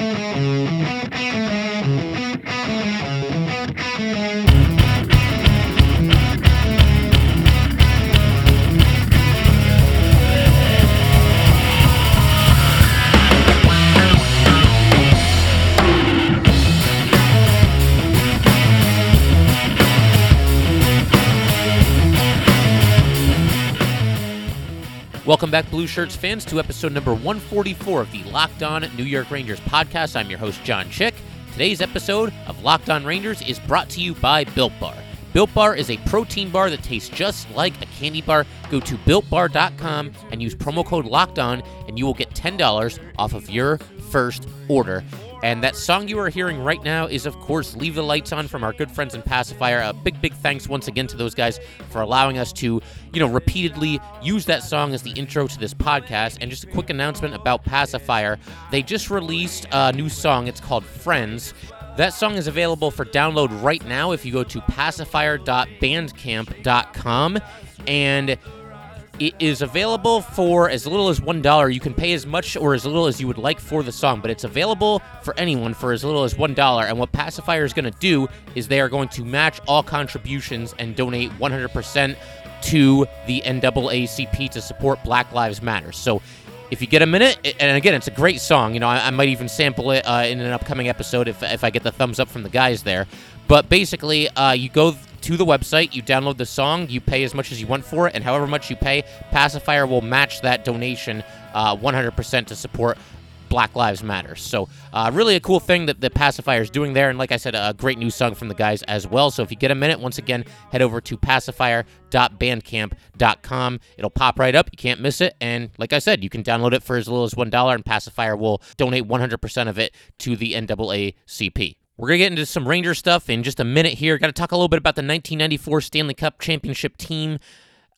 Música Welcome back, Blue Shirts fans, to episode number 144 of the Locked On New York Rangers podcast. I'm your host, John Chick. Today's episode of Locked On Rangers is brought to you by Built Bar. Built Bar is a protein bar that tastes just like a candy bar. Go to builtbar.com and use promo code Locked On, and you will get $10 off of your first order. And that song you are hearing right now is, of course, Leave the Lights On from our good friends in Pacifier. A big, big thanks once again to those guys for allowing us to, you know, repeatedly use that song as the intro to this podcast. And just a quick announcement about Pacifier. They just released a new song. It's called Friends. That song is available for download right now if you go to pacifier.bandcamp.com. And it is available for as little as $1. You can pay as much or as little as you would like for the song, but it's available for anyone for as little as $1. And what Pacifier is going to do is they are going to match all contributions and donate 100% to the NAACP to support Black Lives Matter. So if you get a minute, and again, it's a great song. You know, I, I might even sample it uh, in an upcoming episode if, if I get the thumbs up from the guys there. But basically, uh, you go to the website, you download the song, you pay as much as you want for it, and however much you pay, Pacifier will match that donation uh, 100% to support Black Lives Matter. So, uh, really a cool thing that the Pacifier is doing there. And like I said, a great new song from the guys as well. So, if you get a minute, once again, head over to pacifier.bandcamp.com. It'll pop right up. You can't miss it. And like I said, you can download it for as little as $1, and Pacifier will donate 100% of it to the NAACP. We're going to get into some Ranger stuff in just a minute here. Got to talk a little bit about the 1994 Stanley Cup Championship team.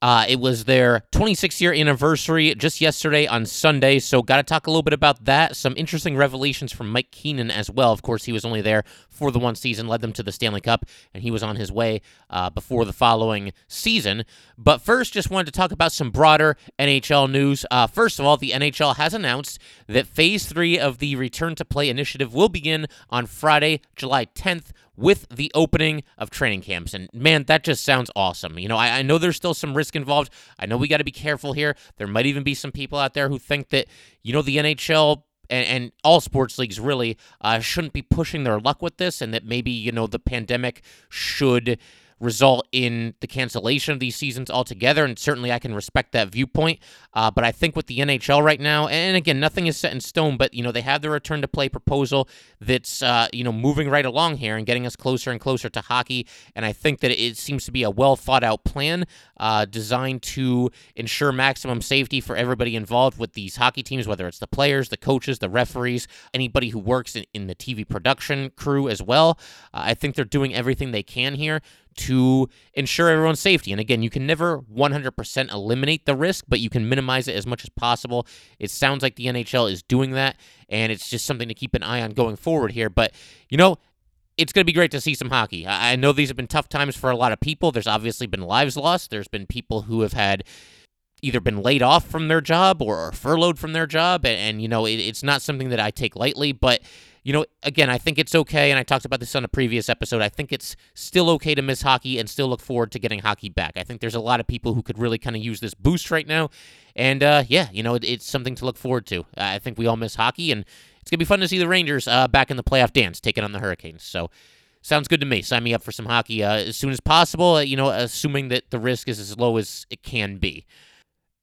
Uh, it was their 26 year anniversary just yesterday on Sunday, so got to talk a little bit about that. Some interesting revelations from Mike Keenan as well. Of course, he was only there for the one season, led them to the Stanley Cup, and he was on his way uh, before the following season. But first, just wanted to talk about some broader NHL news. Uh, first of all, the NHL has announced that Phase 3 of the Return to Play initiative will begin on Friday, July 10th with the opening of training camps. And man, that just sounds awesome. You know, I, I know there's still some risk involved. I know we got to be careful here. There might even be some people out there who think that, you know, the NHL and, and, all sports leagues really uh, shouldn't be pushing their luck with this, and that maybe you know the pandemic should result in the cancellation of these seasons altogether. And certainly I can respect that viewpoint. Uh, but I think with the NHL right now, and again, nothing is set in stone, but, you know, they have the return to play proposal that's, uh, you know, moving right along here and getting us closer and closer to hockey. And I think that it seems to be a well thought out plan uh, designed to ensure maximum safety for everybody involved with these hockey teams, whether it's the players, the coaches, the referees, anybody who works in, in the TV production crew as well. Uh, I think they're doing everything they can here to ensure everyone's safety. And again, you can never 100% eliminate the risk, but you can minimize it as much as possible. It sounds like the NHL is doing that, and it's just something to keep an eye on going forward here. But, you know, it's going to be great to see some hockey. I know these have been tough times for a lot of people. There's obviously been lives lost, there's been people who have had either been laid off from their job or furloughed from their job. And, and you know, it, it's not something that I take lightly, but you know, again, I think it's okay, and I talked about this on a previous episode. I think it's still okay to miss hockey and still look forward to getting hockey back. I think there's a lot of people who could really kind of use this boost right now, and uh, yeah, you know, it, it's something to look forward to. I think we all miss hockey, and it's gonna be fun to see the Rangers uh, back in the playoff dance, taking on the Hurricanes. So. Sounds good to me. Sign me up for some hockey uh, as soon as possible, uh, you know, assuming that the risk is as low as it can be.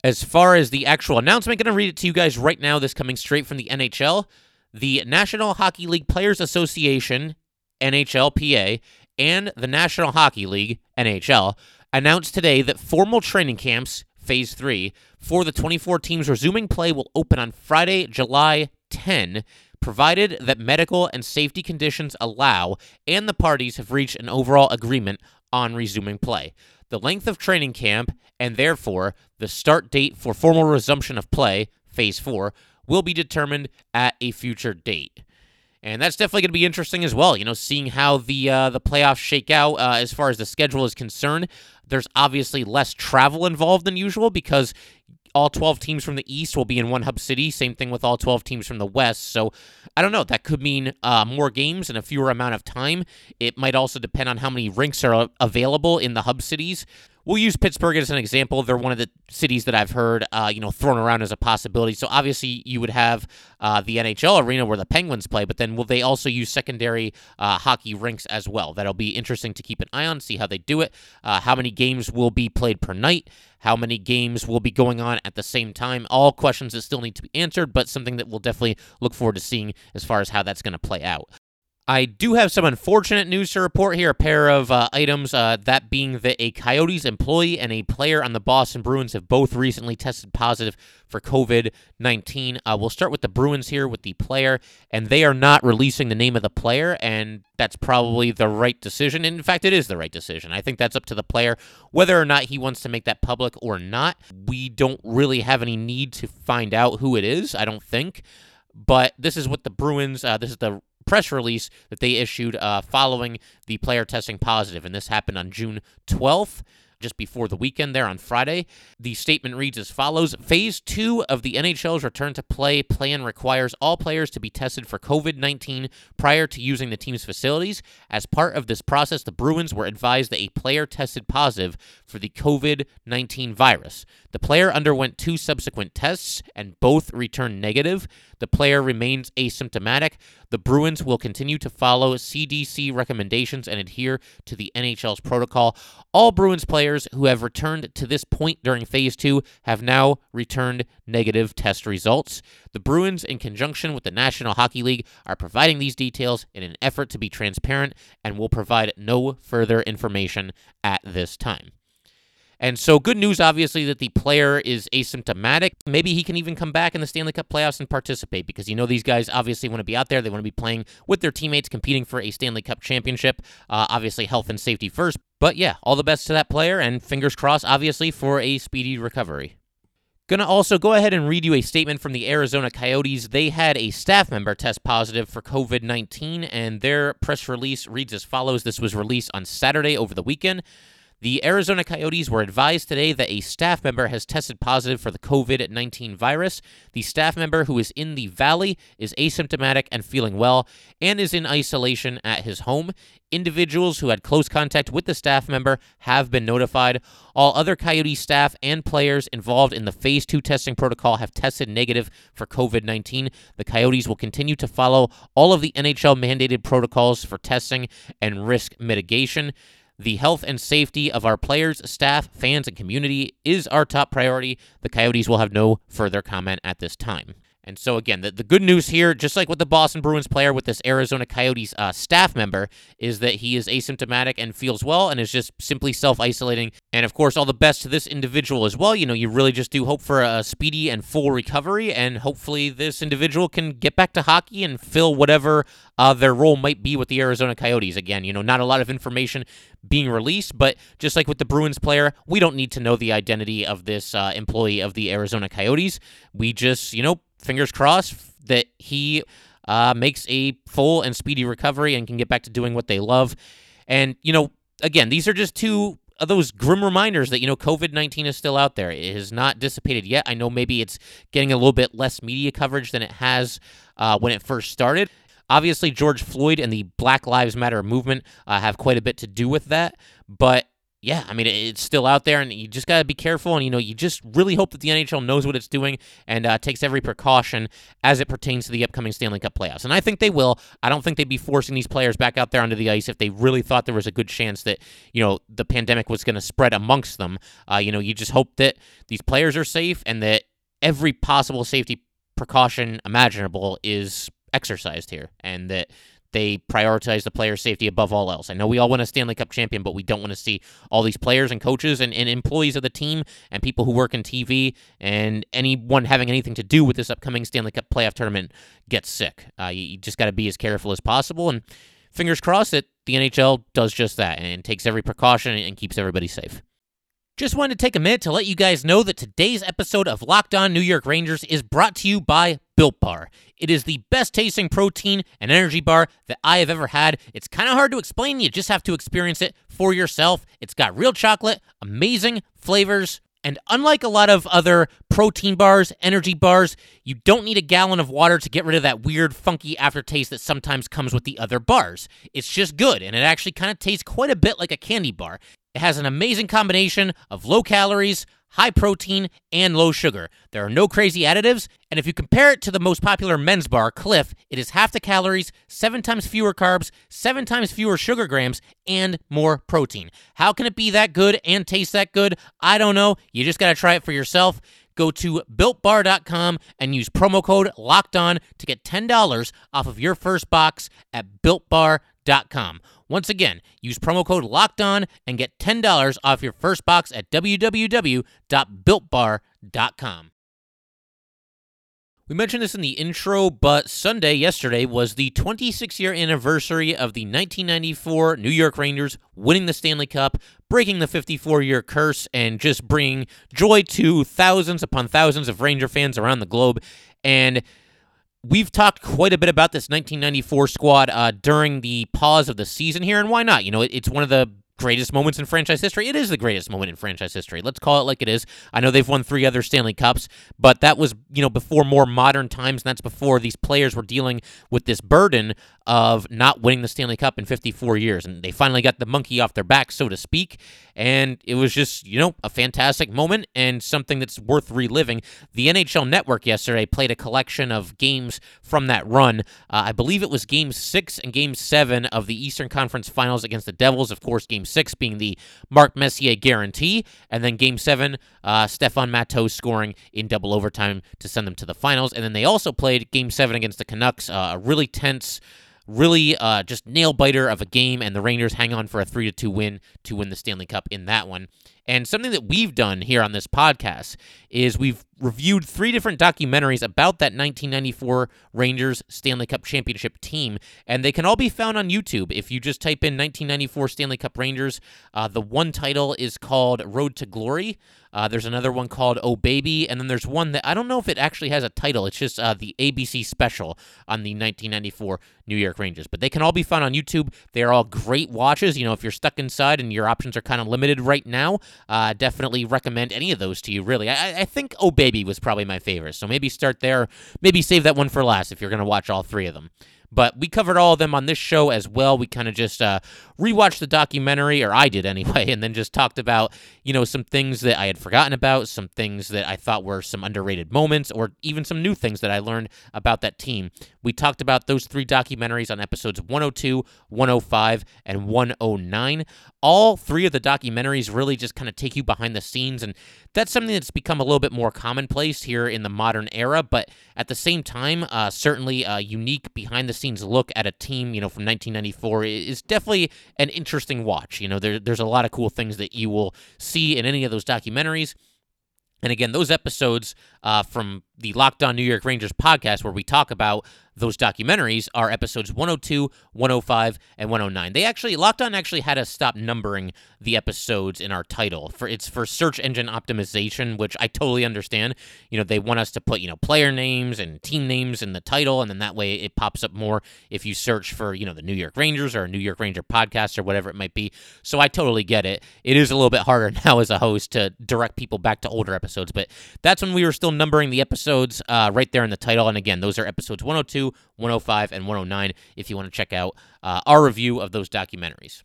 As far as the actual announcement, I'm going to read it to you guys right now. This coming straight from the NHL the National Hockey League Players Association, NHLPA, and the National Hockey League, NHL, announced today that formal training camps, Phase 3, for the 24 teams resuming play will open on Friday, July 10, provided that medical and safety conditions allow and the parties have reached an overall agreement on resuming play. The length of training camp, and therefore the start date for formal resumption of play, Phase 4, will be determined at a future date. And that's definitely going to be interesting as well. You know, seeing how the uh, the playoffs shake out uh, as far as the schedule is concerned. There's obviously less travel involved than usual because all 12 teams from the East will be in one hub city. Same thing with all 12 teams from the West. So I don't know. That could mean uh, more games in a fewer amount of time. It might also depend on how many rinks are available in the hub cities. We'll use Pittsburgh as an example. They're one of the cities that I've heard, uh, you know, thrown around as a possibility. So obviously, you would have uh, the NHL arena where the Penguins play, but then will they also use secondary uh, hockey rinks as well? That'll be interesting to keep an eye on, see how they do it. Uh, how many games will be played per night? How many games will be going on at the same time? All questions that still need to be answered, but something that we'll definitely look forward to seeing as far as how that's going to play out. I do have some unfortunate news to report here. A pair of uh, items, uh, that being that a Coyotes employee and a player on the Boston Bruins have both recently tested positive for COVID 19. Uh, we'll start with the Bruins here with the player, and they are not releasing the name of the player, and that's probably the right decision. And in fact, it is the right decision. I think that's up to the player whether or not he wants to make that public or not. We don't really have any need to find out who it is, I don't think. But this is what the Bruins, uh, this is the press release that they issued uh, following the player testing positive, and this happened on June 12th just before the weekend there on Friday. The statement reads as follows Phase two of the NHL's return to play plan requires all players to be tested for COVID 19 prior to using the team's facilities. As part of this process, the Bruins were advised that a player tested positive for the COVID 19 virus. The player underwent two subsequent tests and both returned negative. The player remains asymptomatic. The Bruins will continue to follow CDC recommendations and adhere to the NHL's protocol. All Bruins players who have returned to this point during phase two have now returned negative test results. The Bruins, in conjunction with the National Hockey League, are providing these details in an effort to be transparent and will provide no further information at this time. And so, good news, obviously, that the player is asymptomatic. Maybe he can even come back in the Stanley Cup playoffs and participate because you know these guys obviously want to be out there. They want to be playing with their teammates, competing for a Stanley Cup championship. Uh, obviously, health and safety first. But yeah, all the best to that player, and fingers crossed, obviously, for a speedy recovery. Gonna also go ahead and read you a statement from the Arizona Coyotes. They had a staff member test positive for COVID 19, and their press release reads as follows This was released on Saturday over the weekend. The Arizona Coyotes were advised today that a staff member has tested positive for the COVID 19 virus. The staff member who is in the valley is asymptomatic and feeling well and is in isolation at his home. Individuals who had close contact with the staff member have been notified. All other Coyote staff and players involved in the Phase 2 testing protocol have tested negative for COVID 19. The Coyotes will continue to follow all of the NHL mandated protocols for testing and risk mitigation. The health and safety of our players, staff, fans, and community is our top priority. The Coyotes will have no further comment at this time. And so, again, the, the good news here, just like with the Boston Bruins player with this Arizona Coyotes uh, staff member, is that he is asymptomatic and feels well and is just simply self isolating. And of course, all the best to this individual as well. You know, you really just do hope for a speedy and full recovery, and hopefully, this individual can get back to hockey and fill whatever uh, their role might be with the Arizona Coyotes. Again, you know, not a lot of information being released, but just like with the Bruins player, we don't need to know the identity of this uh, employee of the Arizona Coyotes. We just, you know, fingers crossed that he uh, makes a full and speedy recovery and can get back to doing what they love. And, you know, again, these are just two of those grim reminders that, you know, COVID 19 is still out there. It has not dissipated yet. I know maybe it's getting a little bit less media coverage than it has uh, when it first started. Obviously, George Floyd and the Black Lives Matter movement uh, have quite a bit to do with that. But yeah, I mean, it's still out there, and you just got to be careful. And, you know, you just really hope that the NHL knows what it's doing and uh, takes every precaution as it pertains to the upcoming Stanley Cup playoffs. And I think they will. I don't think they'd be forcing these players back out there onto the ice if they really thought there was a good chance that, you know, the pandemic was going to spread amongst them. Uh, you know, you just hope that these players are safe and that every possible safety precaution imaginable is exercised here and that they prioritize the player safety above all else. I know we all want a Stanley Cup champion, but we don't want to see all these players and coaches and, and employees of the team and people who work in TV and anyone having anything to do with this upcoming Stanley Cup playoff tournament get sick. Uh, you, you just got to be as careful as possible. And fingers crossed that the NHL does just that and takes every precaution and keeps everybody safe. Just wanted to take a minute to let you guys know that today's episode of Locked On New York Rangers is brought to you by Built Bar. It is the best tasting protein and energy bar that I have ever had. It's kind of hard to explain, you just have to experience it for yourself. It's got real chocolate, amazing flavors, And unlike a lot of other protein bars, energy bars, you don't need a gallon of water to get rid of that weird, funky aftertaste that sometimes comes with the other bars. It's just good, and it actually kind of tastes quite a bit like a candy bar. It has an amazing combination of low calories, high protein, and low sugar. There are no crazy additives, and if you compare it to the most popular men's bar, Clif, it is half the calories, seven times fewer carbs, seven times fewer sugar grams, and more protein. How can it be that good and taste that good? I don't know. You just got to try it for yourself. Go to builtbar.com and use promo code locked on to get $10 off of your first box at builtbar.com. Once again, use promo code locked on and get $10 off your first box at www.builtbar.com. We mentioned this in the intro, but Sunday, yesterday, was the 26 year anniversary of the 1994 New York Rangers winning the Stanley Cup, breaking the 54 year curse, and just bringing joy to thousands upon thousands of Ranger fans around the globe. And We've talked quite a bit about this 1994 squad uh, during the pause of the season here, and why not? You know, it, it's one of the greatest moments in franchise history. It is the greatest moment in franchise history. Let's call it like it is. I know they've won three other Stanley Cups, but that was, you know, before more modern times, and that's before these players were dealing with this burden of not winning the Stanley Cup in 54 years. And they finally got the monkey off their back, so to speak. And it was just, you know, a fantastic moment and something that's worth reliving. The NHL Network yesterday played a collection of games from that run. Uh, I believe it was game six and game seven of the Eastern Conference Finals against the Devils. Of course, game six being the Mark Messier guarantee. And then game seven, uh, Stéphane Matteau scoring in double overtime to send them to the finals. And then they also played game seven against the Canucks, uh, a really tense really uh, just nail biter of a game, and the Rangers hang on for a three to two win to win the Stanley Cup in that one. And something that we've done here on this podcast is we've reviewed three different documentaries about that 1994 Rangers Stanley Cup Championship team, and they can all be found on YouTube. If you just type in 1994 Stanley Cup Rangers, uh, the one title is called Road to Glory. Uh, there's another one called Oh Baby, and then there's one that I don't know if it actually has a title. It's just uh, the ABC special on the 1994 New York Rangers. But they can all be found on YouTube. They are all great watches. You know, if you're stuck inside and your options are kind of limited right now, uh, definitely recommend any of those to you. Really, I, I think Oh Baby was probably my favorite. So maybe start there. Maybe save that one for last if you're going to watch all three of them. But we covered all of them on this show as well. We kind of just uh, rewatched the documentary, or I did anyway, and then just talked about, you know, some things that I had forgotten about, some things that I thought were some underrated moments, or even some new things that I learned about that team. We talked about those three documentaries on episodes 102, 105, and 109. All three of the documentaries really just kind of take you behind the scenes, and that's something that's become a little bit more commonplace here in the modern era, but at the same time, uh, certainly a unique behind the scenes look at a team, you know, from 1994 is definitely an interesting watch. You know, there, there's a lot of cool things that you will see in any of those documentaries. And again, those episodes uh, from the Locked On New York Rangers podcast, where we talk about those documentaries are episodes 102, 105, and 109. They actually Locked On actually had us stop numbering the episodes in our title for it's for search engine optimization, which I totally understand. You know, they want us to put, you know, player names and team names in the title and then that way it pops up more if you search for, you know, the New York Rangers or a New York Ranger podcast or whatever it might be. So I totally get it. It is a little bit harder now as a host to direct people back to older episodes, but that's when we were still numbering the episodes uh, right there in the title and again, those are episodes 102 105, and 109 if you want to check out uh, our review of those documentaries.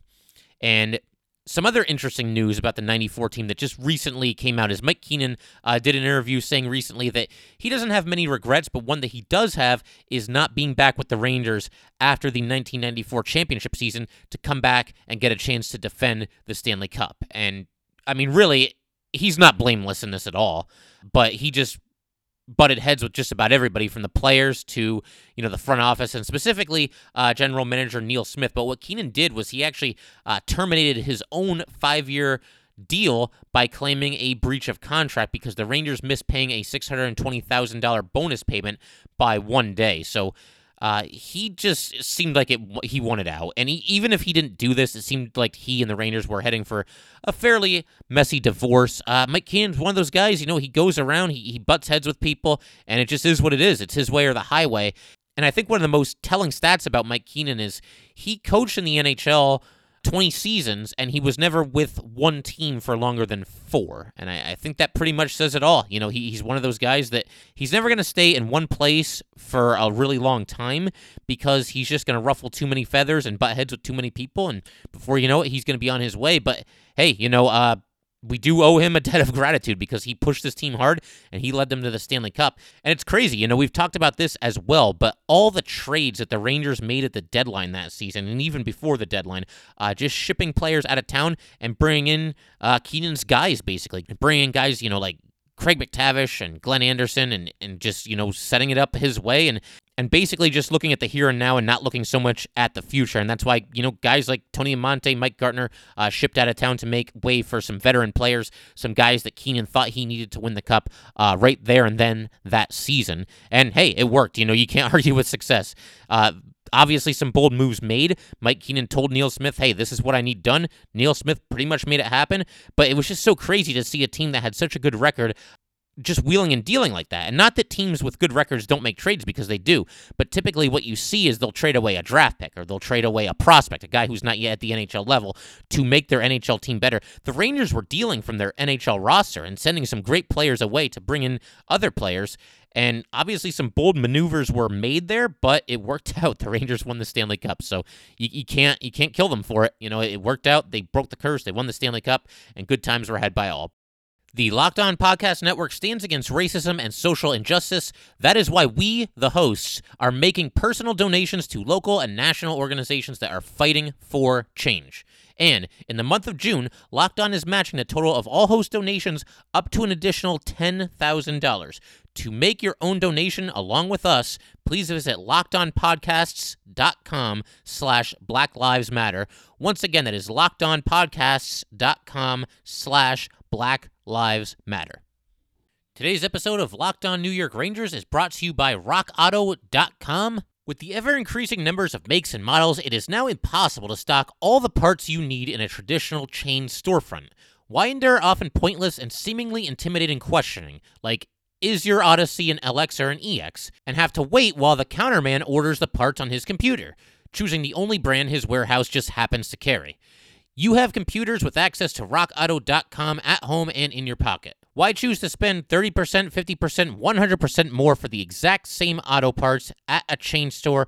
And some other interesting news about the 94 team that just recently came out is Mike Keenan uh, did an interview saying recently that he doesn't have many regrets, but one that he does have is not being back with the Rangers after the 1994 championship season to come back and get a chance to defend the Stanley Cup. And I mean, really, he's not blameless in this at all, but he just butted heads with just about everybody from the players to you know the front office and specifically uh, general manager neil smith. But what keenan did was he actually uh, terminated his own five-year deal by claiming a breach of contract because the rangers missed paying a $620000 bonus payment by one day. So uh, he just seemed like it. He wanted out, and he, even if he didn't do this, it seemed like he and the Rangers were heading for a fairly messy divorce. Uh, Mike Keenan's one of those guys. You know, he goes around, he, he butts heads with people, and it just is what it is. It's his way or the highway. And I think one of the most telling stats about Mike Keenan is he coached in the NHL 20 seasons, and he was never with one team for longer than four. And I, I think that pretty much says it all. You know, he, he's one of those guys that he's never going to stay in one place for a really long time because he's just going to ruffle too many feathers and butt heads with too many people. And before you know it, he's going to be on his way. But hey, you know, uh, we do owe him a debt of gratitude because he pushed this team hard and he led them to the Stanley Cup. And it's crazy, you know, we've talked about this as well, but all the trades that the Rangers made at the deadline that season and even before the deadline, uh, just shipping players out of town and bringing in uh, Keenan's guys, basically. Bringing guys, you know, like Craig MacTavish and Glenn Anderson and, and just, you know, setting it up his way. And and basically just looking at the here and now and not looking so much at the future. And that's why, you know, guys like Tony Amonte, Mike Gartner uh, shipped out of town to make way for some veteran players, some guys that Keenan thought he needed to win the cup uh, right there and then that season. And hey, it worked. You know, you can't argue with success. Uh, obviously, some bold moves made. Mike Keenan told Neil Smith, hey, this is what I need done. Neil Smith pretty much made it happen. But it was just so crazy to see a team that had such a good record just wheeling and dealing like that. And not that teams with good records don't make trades because they do, but typically what you see is they'll trade away a draft pick or they'll trade away a prospect, a guy who's not yet at the NHL level, to make their NHL team better. The Rangers were dealing from their NHL roster and sending some great players away to bring in other players. And obviously, some bold maneuvers were made there, but it worked out. The Rangers won the Stanley Cup, so you, you can't you can't kill them for it. You know, it worked out. They broke the curse. They won the Stanley Cup, and good times were had by all. The Locked On Podcast Network stands against racism and social injustice. That is why we, the hosts, are making personal donations to local and national organizations that are fighting for change. And in the month of June, Locked On is matching the total of all host donations up to an additional $10,000. To make your own donation along with us, please visit lockedonpodcasts.com slash Black Lives Matter. Once again, that is lockedonpodcasts.com slash Black Lives Matter. Today's episode of Locked On New York Rangers is brought to you by RockAuto.com. With the ever increasing numbers of makes and models, it is now impossible to stock all the parts you need in a traditional chain storefront. Why endure often pointless and seemingly intimidating questioning, like, is your Odyssey an LX or an EX, and have to wait while the counterman orders the parts on his computer, choosing the only brand his warehouse just happens to carry? You have computers with access to rockauto.com at home and in your pocket. Why choose to spend 30%, 50%, 100% more for the exact same auto parts at a chain store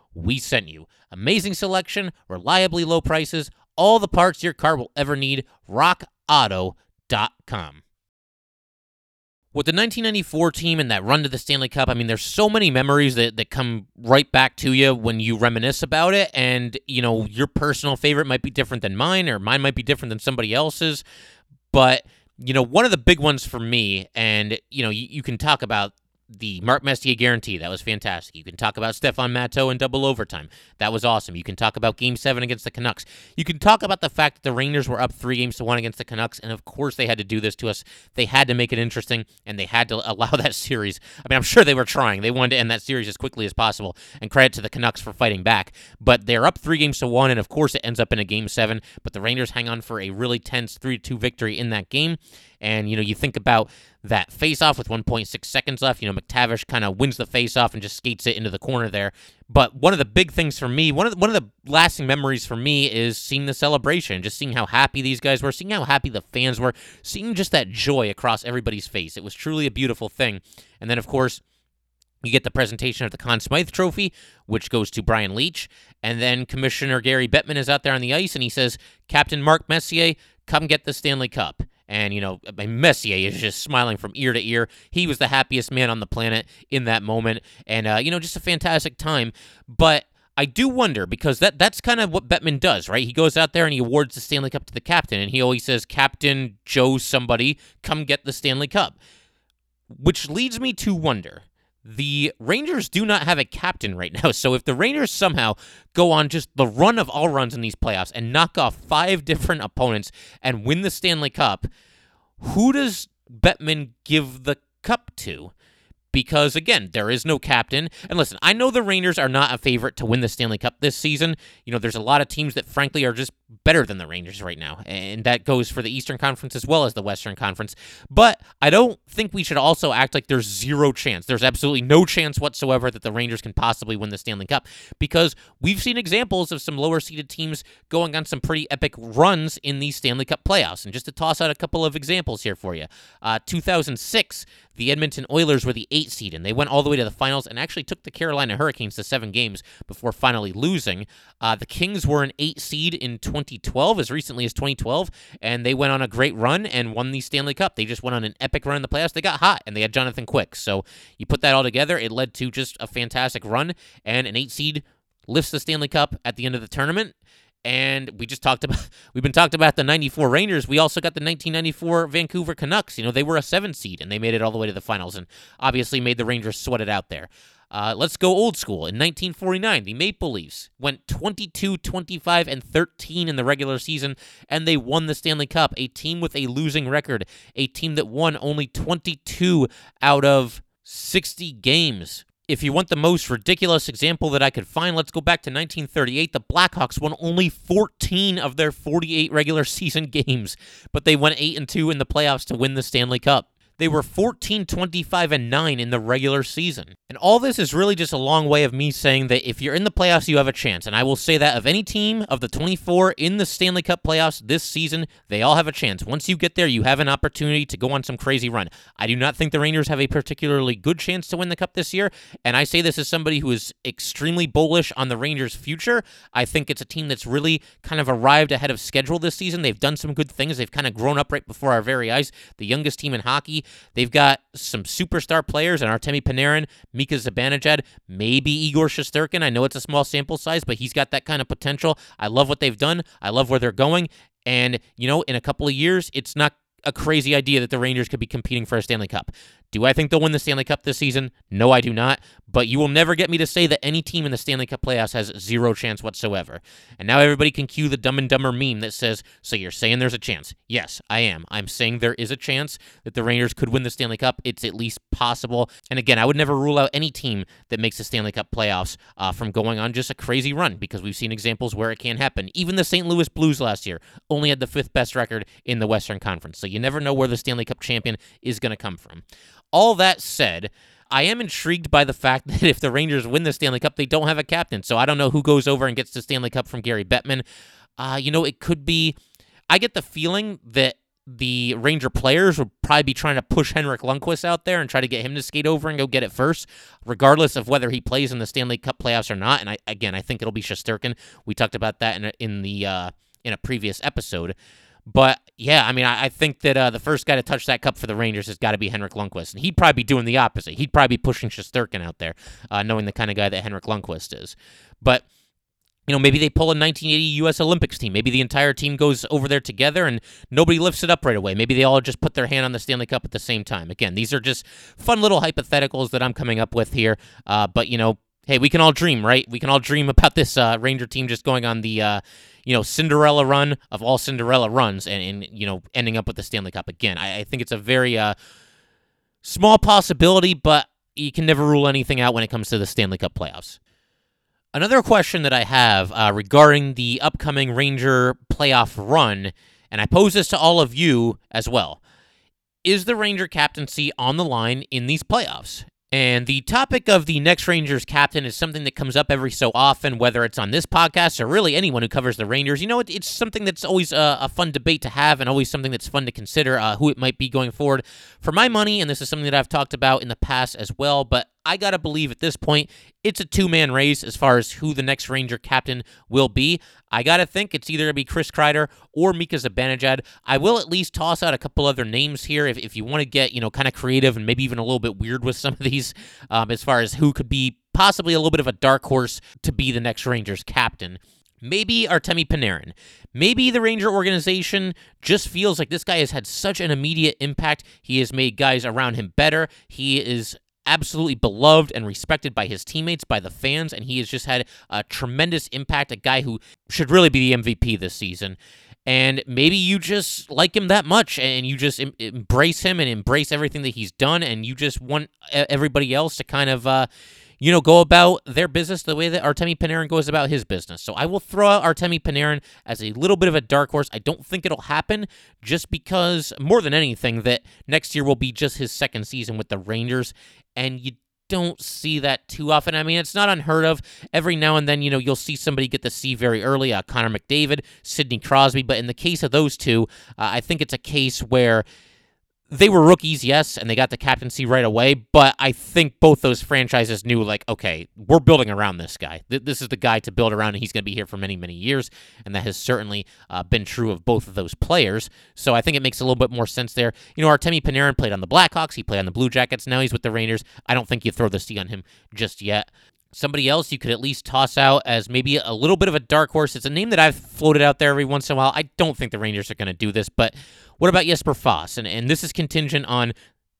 we sent you. Amazing selection, reliably low prices, all the parts your car will ever need. RockAuto.com with the 1994 team and that run to the Stanley Cup, I mean, there's so many memories that, that come right back to you when you reminisce about it. And, you know, your personal favorite might be different than mine, or mine might be different than somebody else's. But, you know, one of the big ones for me, and, you know, you, you can talk about the Mark Messier guarantee. That was fantastic. You can talk about Stéphane Matteau in double overtime. That was awesome. You can talk about game seven against the Canucks. You can talk about the fact that the Rangers were up three games to one against the Canucks. And of course, they had to do this to us. They had to make it interesting and they had to allow that series. I mean, I'm sure they were trying. They wanted to end that series as quickly as possible. And credit to the Canucks for fighting back. But they're up three games to one. And of course, it ends up in a game seven. But the Rangers hang on for a really tense 3 2 victory in that game. And, you know, you think about that face off with 1.6 seconds left. You know, MacTavish kind of wins the face off and just skates it into the corner there. But one of the big things for me, one of the, one of the lasting memories for me is seeing the celebration, just seeing how happy these guys were, seeing how happy the fans were, seeing just that joy across everybody's face. It was truly a beautiful thing. And then, of course, you get the presentation of the Conn Smythe Trophy, which goes to Brian Leetch. And then Commissioner Gary Bettman is out there on the ice and he says, Captain Mark Messier, come get the Stanley Cup. And, you know, Messier is just smiling from ear to ear. He was the happiest man on the planet in that moment. And, uh, you know, just a fantastic time. But I do wonder because that that's kind of what Bettman does, right? He goes out there and he awards the Stanley Cup to the captain, and he always says, Captain Joe somebody, come get the Stanley Cup. Which leads me to wonder the Rangers do not have a captain right now. So if the Rangers somehow go on just the run of all runs in these playoffs and knock off five different opponents and win the Stanley Cup, who does Bettman give the cup to? because again, there is no captain. And listen, I know the Rangers are not a favorite to win the Stanley Cup this season. You know, there's a lot of teams that frankly are just better than the Rangers right now, and that goes for the Eastern Conference as well as the Western Conference. But I don't think we should also act like there's zero chance. There's absolutely no chance whatsoever that the Rangers can possibly win the Stanley Cup because we've seen examples of some lower seeded teams going on some pretty epic runs in these Stanley Cup playoffs. And just to toss out a couple of examples here for you, uh, 2006, the Edmonton Oilers were the eight seed, and they went all the way to the finals and actually took the Carolina Hurricanes to seven games before finally losing. Uh, the Kings were an eight seed in 2012, as recently as 2012, and they went on a great run and won the Stanley Cup. They just went on an epic run in the playoffs. They got hot, and they had Jonathan Quick. So you put that all together, it led to just a fantastic run, and an eight seed lifts the Stanley Cup at the end of the tournament. And we just talked about we've been talked about the 94 Rangers. We also got the 1994 Vancouver Canucks. You know, they were a 7 seed and they made it all the way to the finals and obviously made the Rangers sweat it out there. Uh, let's go old school. In 1949, the Maple Leafs went 22, 25, and 13 in the regular season, and they won the Stanley Cup. A team with a losing record, a team that won only 22 out of 60 games. If you want the most ridiculous example that I could find, let's go back to 1938. The Blackhawks won only 14 of their 48 regular season games, but they went 8 and 2 in the playoffs to win the Stanley Cup. They were 14, 25, and 9 in the regular season. And all this is really just a long way of me saying that if you're in the playoffs, you have a chance. And I will say that of any team of the 24 in the Stanley Cup playoffs this season, they all have a chance. Once you get there, you have an opportunity to go on some crazy run. I do not think the Rangers have a particularly good chance to win the Cup this year. And I say this as somebody who is extremely bullish on the Rangers' future. I think it's a team that's really kind of arrived ahead of schedule this season. They've done some good things. They've kind of grown up right before our very eyes. The youngest team in hockey. They've got some superstar players and Artemi Panarin, Mika Zibanejad, maybe Igor Shesterkin. I know it's a small sample size, but he's got that kind of potential. I love what they've done. I love where they're going. And, you know, in a couple of years, it's not a crazy idea that the Rangers could be competing for a Stanley Cup. Do I think they'll win the Stanley Cup this season? No, I do not. But you will never get me to say that any team in the Stanley Cup playoffs has zero chance whatsoever. And now everybody can cue the Dumb and Dumber meme that says, So you're saying there's a chance? Yes, I am. I'm saying there is a chance that the Rangers could win the Stanley Cup. It's at least possible. And again, I would never rule out any team that makes the Stanley Cup playoffs uh, from going on just a crazy run because we've seen examples where it can happen. Even the St. Louis Blues last year only had the fifth best record in the Western Conference. So you never know where the Stanley Cup champion is going to come from. All that said, I am intrigued by the fact that if the Rangers win the Stanley Cup, they don't have a captain. So I don't know who goes over and gets the Stanley Cup from Gary Bettman. Uh, you know, it could be. I get the feeling that the Ranger players would probably be trying to push Henrik Lundqvist out there and try to get him to skate over and go get it first, regardless of whether he plays in the Stanley Cup playoffs or not. And I, again, I think it'll be Shesterkin. We talked about that in a, in the uh, in a previous episode. But yeah, I mean, I, I think that uh, the first guy to touch that cup for the Rangers has got to be Henrik Lundqvist, and he'd probably be doing the opposite. He'd probably be pushing Shesterkin out there, uh, knowing the kind of guy that Henrik Lundqvist is. But you know, maybe they pull a 1980 U.S. Olympics team. Maybe the entire team goes over there together and nobody lifts it up right away. Maybe they all just put their hand on the Stanley Cup at the same time. Again, these are just fun little hypotheticals that I'm coming up with here. Uh, but, you know, hey, we can all dream, right? We can all dream about this uh, Ranger team just going on the, uh, you know, Cinderella run of all Cinderella runs and, and you know, ending up with the Stanley Cup again. I, I think it's a very uh, small possibility, but you can never rule anything out when it comes to the Stanley Cup playoffs. Another question that I have uh, regarding the upcoming Ranger playoff run, and I pose this to all of you as well. Is the Ranger captaincy on the line in these playoffs? And the topic of the next Rangers captain is something that comes up every so often, whether it's on this podcast or really anyone who covers the Rangers. You know, it, it's something that's always a, a, fun debate to have and always something that's fun to consider uh, who it might be going forward. For my money, and this is something that I've talked about in the past as well, but I got to believe at this point it's a two man race as far as who the next Ranger captain will be. I got to think it's either going to be Chris Kreider or Mika Zibanejad. I will at least toss out a couple other names here if, if you want to get, you know, kind of creative and maybe even a little bit weird with some of these um, as far as who could be possibly a little bit of a dark horse to be the next Rangers captain. Maybe Artemi Panarin. Maybe the Ranger organization just feels like this guy has had such an immediate impact. He has made guys around him better. He is absolutely beloved and respected by his teammates, by the fans, and he has just had a tremendous impact. A guy who should really be the MVP this season. And maybe you just like him that much and you just em- embrace him and embrace everything that he's done, and you just want everybody else to kind of. Uh, you know, go about their business the way that Artemi Panarin goes about his business. So I will throw out Artemi Panarin as a little bit of a dark horse. I don't think it'll happen just because, more than anything, that next year will be just his second season with the Rangers. And you don't see that too often. I mean, it's not unheard of. Every now and then, you know, you'll see somebody get the C very early, uh, Connor McDavid, Sidney Crosby. But in the case of those two, uh, I think it's a case where they were rookies, yes, and they got the captaincy right away. But I think both those franchises knew, like, okay, we're building around this guy. This is the guy to build around, and he's going to be here for many, many years. And that has certainly uh, been true of both of those players. So I think it makes a little bit more sense there. You know, Artemi Panarin played on the Blackhawks, he played on the Blue Jackets. Now he's with the Rangers. I don't think you throw the C on him just yet. Somebody else you could at least toss out as maybe a little bit of a dark horse. It's a name that I've floated out there every once in a while. I don't think the Rangers are going to do this, but what about Jesper Fast? And, and this is contingent on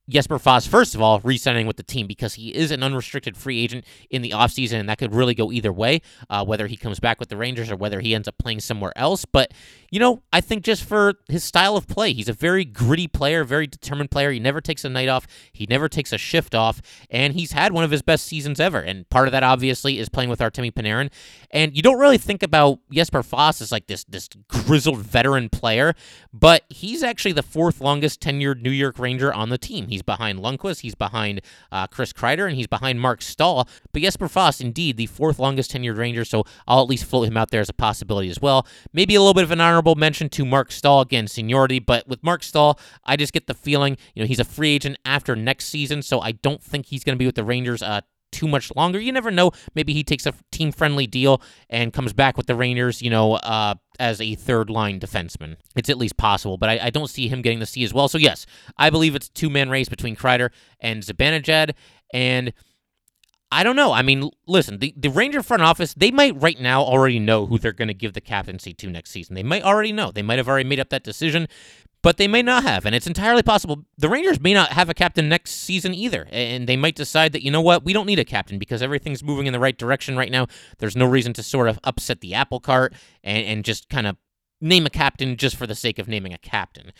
Jesper Fast, first of all, re signing with the team because he is an unrestricted free agent in the offseason, and that could really go either way, uh, whether he comes back with the Rangers or whether he ends up playing somewhere else. But, you know, I think just for his style of play, he's a very gritty player, very determined player. He never takes a night off, he never takes a shift off, and he's had one of his best seasons ever. And part of that, obviously, is playing with Artemi Panarin. And you don't really think about Jesper Fast as like this, this grizzled veteran player, but he's actually the fourth longest tenured New York Ranger on the team. He's behind Lundqvist, he's behind uh, Chris Kreider, and he's behind Marc Staal. But Jesper Fast, indeed, the fourth longest tenured Ranger, so I'll at least float him out there as a possibility as well. Maybe a little bit of an honorable mention to Marc Staal again, seniority, but with Marc Staal, I just get the feeling, you know, he's a free agent after next season, so I don't think he's going to be with the Rangers uh, too much longer. You never know. Maybe he takes a team friendly deal and comes back with the Rangers, you know, uh, as a third line defenseman. It's at least possible, but I, I, don't see him getting the C as well. So, yes, I believe it's two man race between Kreider and Zibanejad. And I don't know. I mean, listen, the, the Ranger front office, they might right now already know who they're going to give the captaincy to next season. They might already know. They might have already made up that decision but they may not have. And it's entirely possible the Rangers may not have a captain next season either. And they might decide that, you know what, we don't need a captain because everything's moving in the right direction right now. There's no reason to sort of upset the apple cart and, and just kind of name a captain just for the sake of naming a captain.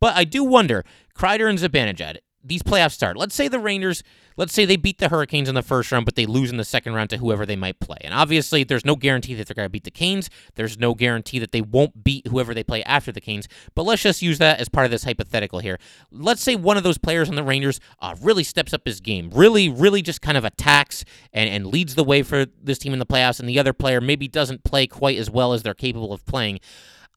But I do wonder, Kreider and Zibanejad, these playoffs start. Let's say the Rangers, let's say they beat the Hurricanes in the first round, but they lose in the second round to whoever they might play. And obviously, there's no guarantee that they're going to beat the Canes. There's no guarantee that they won't beat whoever they play after the Canes. But let's just use that as part of this hypothetical here. Let's say one of those players on the Rangers uh, really steps up his game, really, really just kind of attacks and, and leads the way for this team in the playoffs, and the other player maybe doesn't play quite as well as they're capable of playing.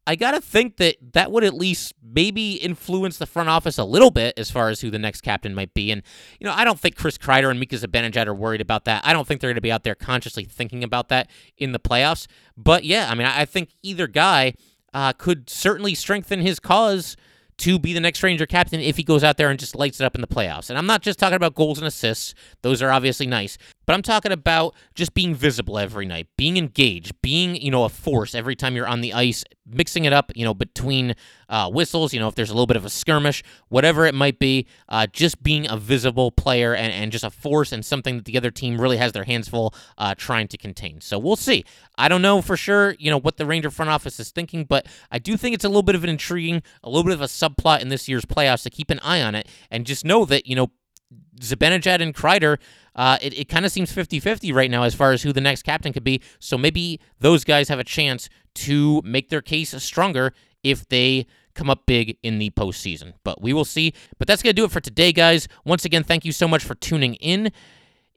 I got to think that that would at least maybe influence the front office a little bit as far as who the next captain might be. And, you know, I don't think Chris Kreider and Mika Zibanejad are worried about that. I don't think they're going to be out there consciously thinking about that in the playoffs. But yeah, I mean, I think either guy uh, could certainly strengthen his cause to be the next Ranger captain if he goes out there and just lights it up in the playoffs. And I'm not just talking about goals and assists, those are obviously nice, but I'm talking about just being visible every night, being engaged, being, you know, a force every time you're on the ice, mixing it up, you know, between uh, whistles, you know, if there's a little bit of a skirmish, whatever it might be, uh, just being a visible player and, and just a force and something that the other team really has their hands full uh, trying to contain. So we'll see. I don't know for sure, you know, what the Ranger front office is thinking, but I do think it's a little bit of an intriguing, a little bit of a subplot in this year's playoffs to keep an eye on it and just know that, you know, Zibanejad and Kreider, uh, it, it kind of seems 50 50 right now as far as who the next captain could be. So maybe those guys have a chance to make their case stronger if they come up big in the postseason. But we will see. But that's going to do it for today, guys. Once again, thank you so much for tuning in.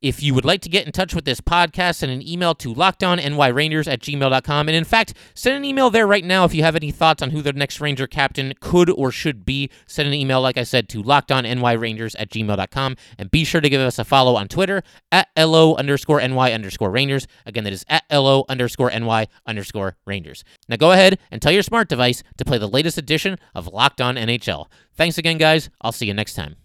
If you would like to get in touch with this podcast, send an email to lockedonnyrangers at gmail.com. And in fact, send an email there right now if you have any thoughts on who the next Ranger captain could or should be. Send an email, like I said, to lockedonnyrangers at gmail.com. And be sure to give us a follow on Twitter at LO underscore NY underscore Rangers. Again, that is at LO underscore NY underscore Rangers. Now go ahead and tell your smart device to play the latest edition of Locked On NHL. Thanks again, guys. I'll see you next time.